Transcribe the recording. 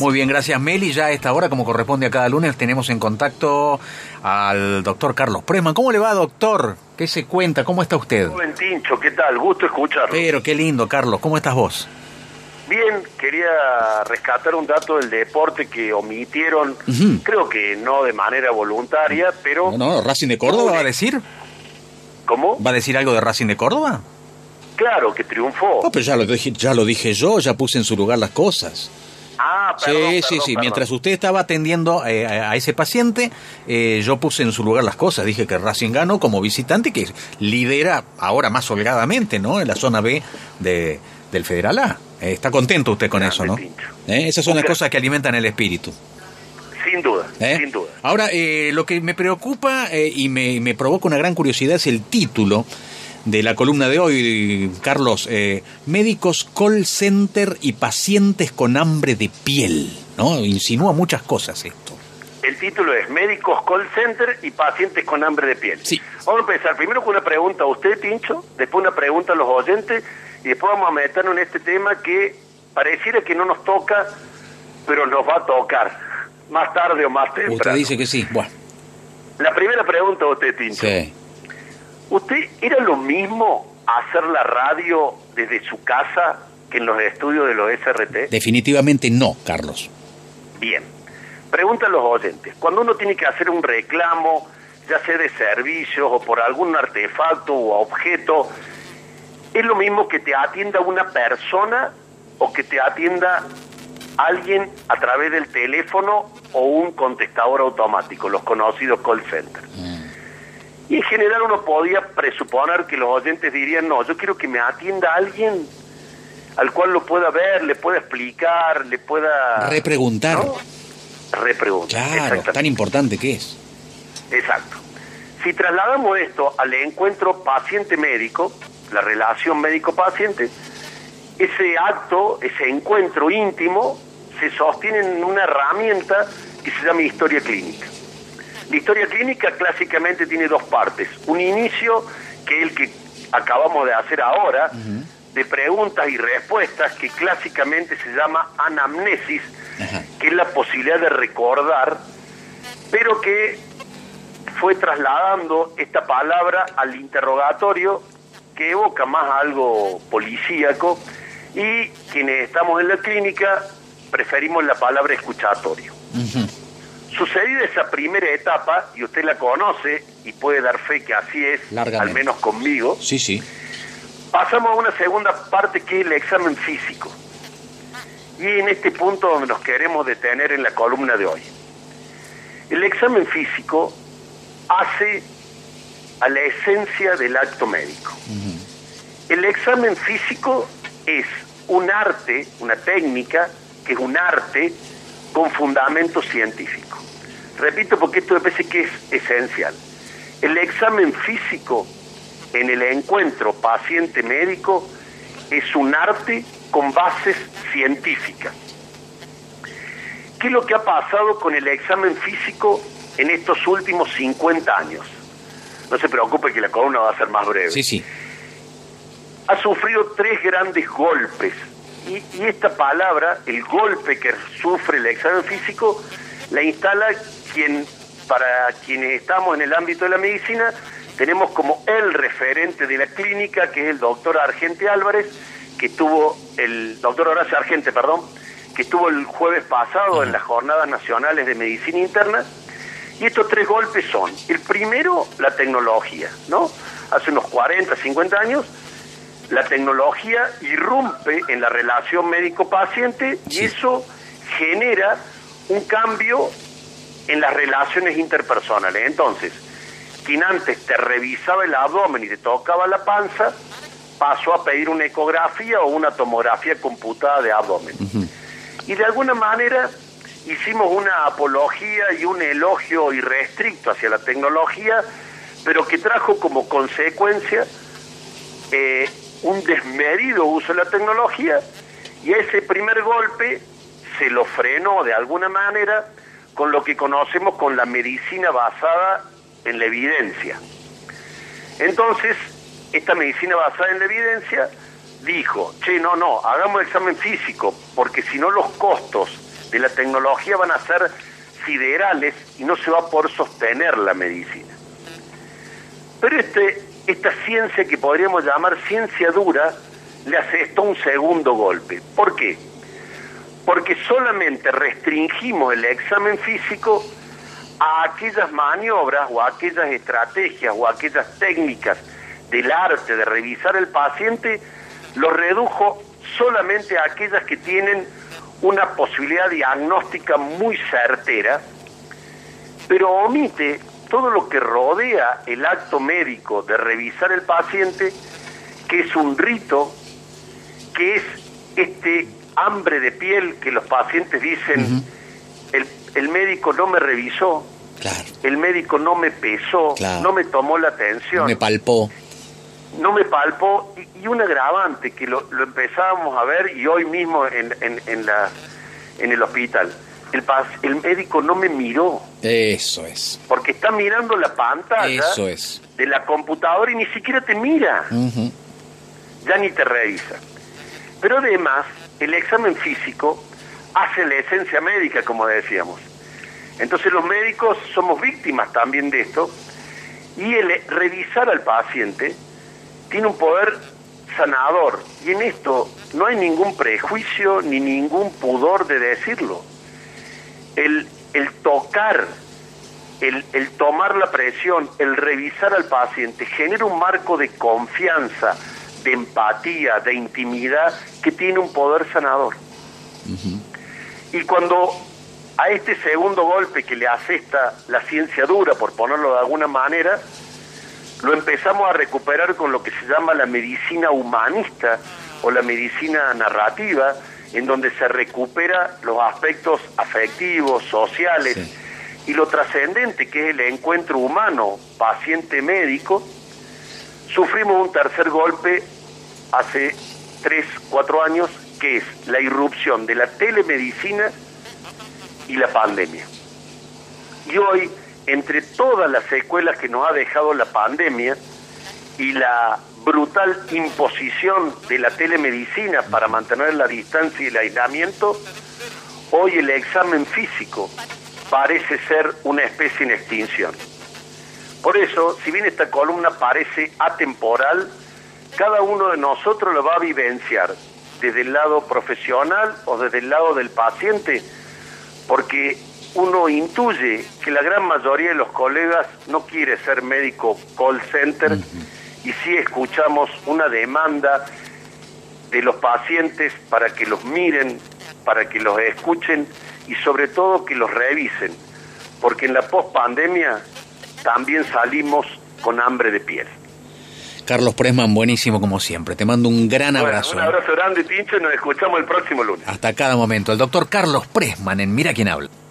Muy bien, gracias Meli. Ya a esta hora, como corresponde a cada lunes, tenemos en contacto al doctor Carlos Presman. ¿Cómo le va, doctor? ¿Qué se cuenta? ¿Cómo está usted? Tincho, ¿qué tal? Gusto escucharlo. Pero qué lindo, Carlos. ¿Cómo estás vos? Bien, quería rescatar un dato del deporte que omitieron, creo que no de manera voluntaria, pero... No, no, Racing de Córdoba va a decir. ¿Cómo? ¿Va a decir algo de Racing de Córdoba? Claro, que triunfó. No, pero ya lo, dije, ya lo dije yo, ya puse en su lugar las cosas. Ah, perdón, sí, sí, perdón, sí. perdón. Mientras usted estaba atendiendo eh, a ese paciente, eh, yo puse en su lugar las cosas. Dije que Racing ganó como visitante, que lidera ahora más holgadamente, ¿no? En la zona B de, del Federal A. Eh, está contento usted con Grande eso, ¿no? Esas son las cosas que alimentan el espíritu. Sin duda, sin duda. Ahora, eh, lo que me preocupa y me, me provoca una gran curiosidad es el título de la columna de hoy, Carlos. eh, médicos call center y pacientes con hambre de piel. ¿no? Insinúa muchas cosas esto. El título es Médicos Call Center y Pacientes con Hambre de Piel. Sí. Vamos a empezar primero con una pregunta a usted, Tincho, después una pregunta a los oyentes y después vamos a meternos en este tema que pareciera que no nos toca, pero nos va a tocar, más tarde o más temprano. Usted dice que sí. Bueno, La primera pregunta a usted, Tincho. sí. ¿Usted era lo mismo hacer la radio desde su casa que en los estudios de los SRT? Definitivamente no, Carlos. Bien. Pregunta a los oyentes. Cuando uno tiene que hacer un reclamo, ya sea de servicios o por algún artefacto o objeto, ¿es lo mismo que te atienda una persona o que te atienda alguien a través del teléfono o un contestador automático, los conocidos call centers? Y en general uno podía presuponer que los oyentes dirían, no, yo quiero que me atienda alguien al cual lo pueda ver, le pueda explicar, le pueda... Repreguntar. ¿no? Repreguntar. Claro, tan importante que es. Exacto. Si trasladamos esto al encuentro paciente-médico, la relación médico-paciente, ese acto, ese encuentro íntimo, se sostiene en una herramienta que se llama historia clínica. La historia clínica clásicamente tiene dos partes. Un inicio, que es el que acabamos de hacer ahora, de preguntas y respuestas, que clásicamente se llama anamnesis, que es la posibilidad de recordar, pero que fue trasladando esta palabra al interrogatorio que evoca más algo policíaco y quienes estamos en la clínica preferimos la palabra escuchatorio. Sucedida esa primera etapa, y usted la conoce y puede dar fe que así es, Largamente. al menos conmigo, Sí, sí. pasamos a una segunda parte que es el examen físico. Y en este punto donde nos queremos detener en la columna de hoy. El examen físico hace a la esencia del acto médico. El examen físico es un arte, una técnica, que es un arte con fundamento científico. Repito porque esto me parece que es esencial. El examen físico en el encuentro paciente-médico es un arte con bases científicas. ¿Qué es lo que ha pasado con el examen físico en estos últimos 50 años? No se preocupe que la columna va a ser más breve Sí, sí. ha sufrido tres grandes golpes. Y, y esta palabra, el golpe que sufre el examen físico, la instala quien, para quienes estamos en el ámbito de la medicina, tenemos como el referente de la clínica, que es el doctor Argente Álvarez, que estuvo, el doctor Horacio Argente, perdón, que estuvo el jueves pasado en las jornadas nacionales de medicina interna. Y estos tres golpes son, el primero, la tecnología, ¿no? Hace unos 40, 50 años, la tecnología irrumpe en la relación médico-paciente y eso genera un cambio en las relaciones interpersonales. Entonces, quien antes te revisaba el abdomen y te tocaba la panza, pasó a pedir una ecografía o una tomografía computada de abdomen. Y de alguna manera hicimos una apología y un elogio irrestricto hacia la tecnología, pero que trajo como consecuencia eh, un desmedido uso de la tecnología y ese primer golpe se lo frenó de alguna manera con lo que conocemos con la medicina basada en la evidencia. Entonces, esta medicina basada en la evidencia dijo, che, no, no, hagamos examen físico, porque si no los costos de la tecnología van a ser siderales y no se va a poder sostener la medicina. Pero este, esta ciencia que podríamos llamar ciencia dura le hace esto un segundo golpe. ¿Por qué? Porque solamente restringimos el examen físico a aquellas maniobras o a aquellas estrategias o a aquellas técnicas del arte de revisar el paciente, lo redujo solamente a aquellas que tienen una posibilidad diagnóstica muy certera, pero omite todo lo que rodea el acto médico de revisar el paciente, que es un rito, que es este hambre de piel que los pacientes dicen, el, el, médico no me revisó, el médico no me pesó, no me tomó la atención. me palpó. No me palpó, y, un agravante que lo, lo, empezábamos a ver y hoy mismo en, en, en, la, en el hospital el, el médico no me miró. Eso es. Porque está mirando la pantalla Eso es. de la computadora y ni siquiera te mira. Ya ni te revisa. Pero además, el examen físico hace la esencia médica, como decíamos. Entonces los médicos somos víctimas también de esto y el revisar al paciente tiene un poder sanador y en esto no hay ningún prejuicio ni ningún pudor de decirlo el, el tocar, el, el tomar la presión, el revisar al paciente, genera un marco de confianza, de empatía, de intimidad, que tiene un poder sanador. Y cuando a este segundo golpe que le asesta la ciencia dura, por ponerlo de alguna manera, lo empezamos a recuperar con lo que se llama la medicina humanista o la medicina narrativa, en donde se recupera los aspectos afectivos, sociales y lo trascendente que es el encuentro humano paciente-médico, sufrimos un tercer golpe hace tres, cuatro años, que es la irrupción de la telemedicina y la pandemia. Y hoy, entre todas las secuelas que nos ha dejado la pandemia y la brutal imposición de la telemedicina para mantener la distancia y el aislamiento, hoy el examen físico parece ser una especie en extinción. Por eso, si bien esta columna parece atemporal, cada uno de nosotros lo va a vivenciar desde el lado profesional o desde el lado del paciente, porque uno intuye que la gran mayoría de los colegas no quiere ser médico call center, y sí escuchamos una demanda de los pacientes para que los miren, para que los escuchen y sobre todo que los revisen, porque en la pospandemia también salimos con hambre de piel. Carlos Presman, buenísimo como siempre. Te mando un gran abrazo. Un abrazo grande, Tincho, y nos escuchamos el próximo lunes. Hasta cada momento. El doctor Carlos Presman en Mira quién habla.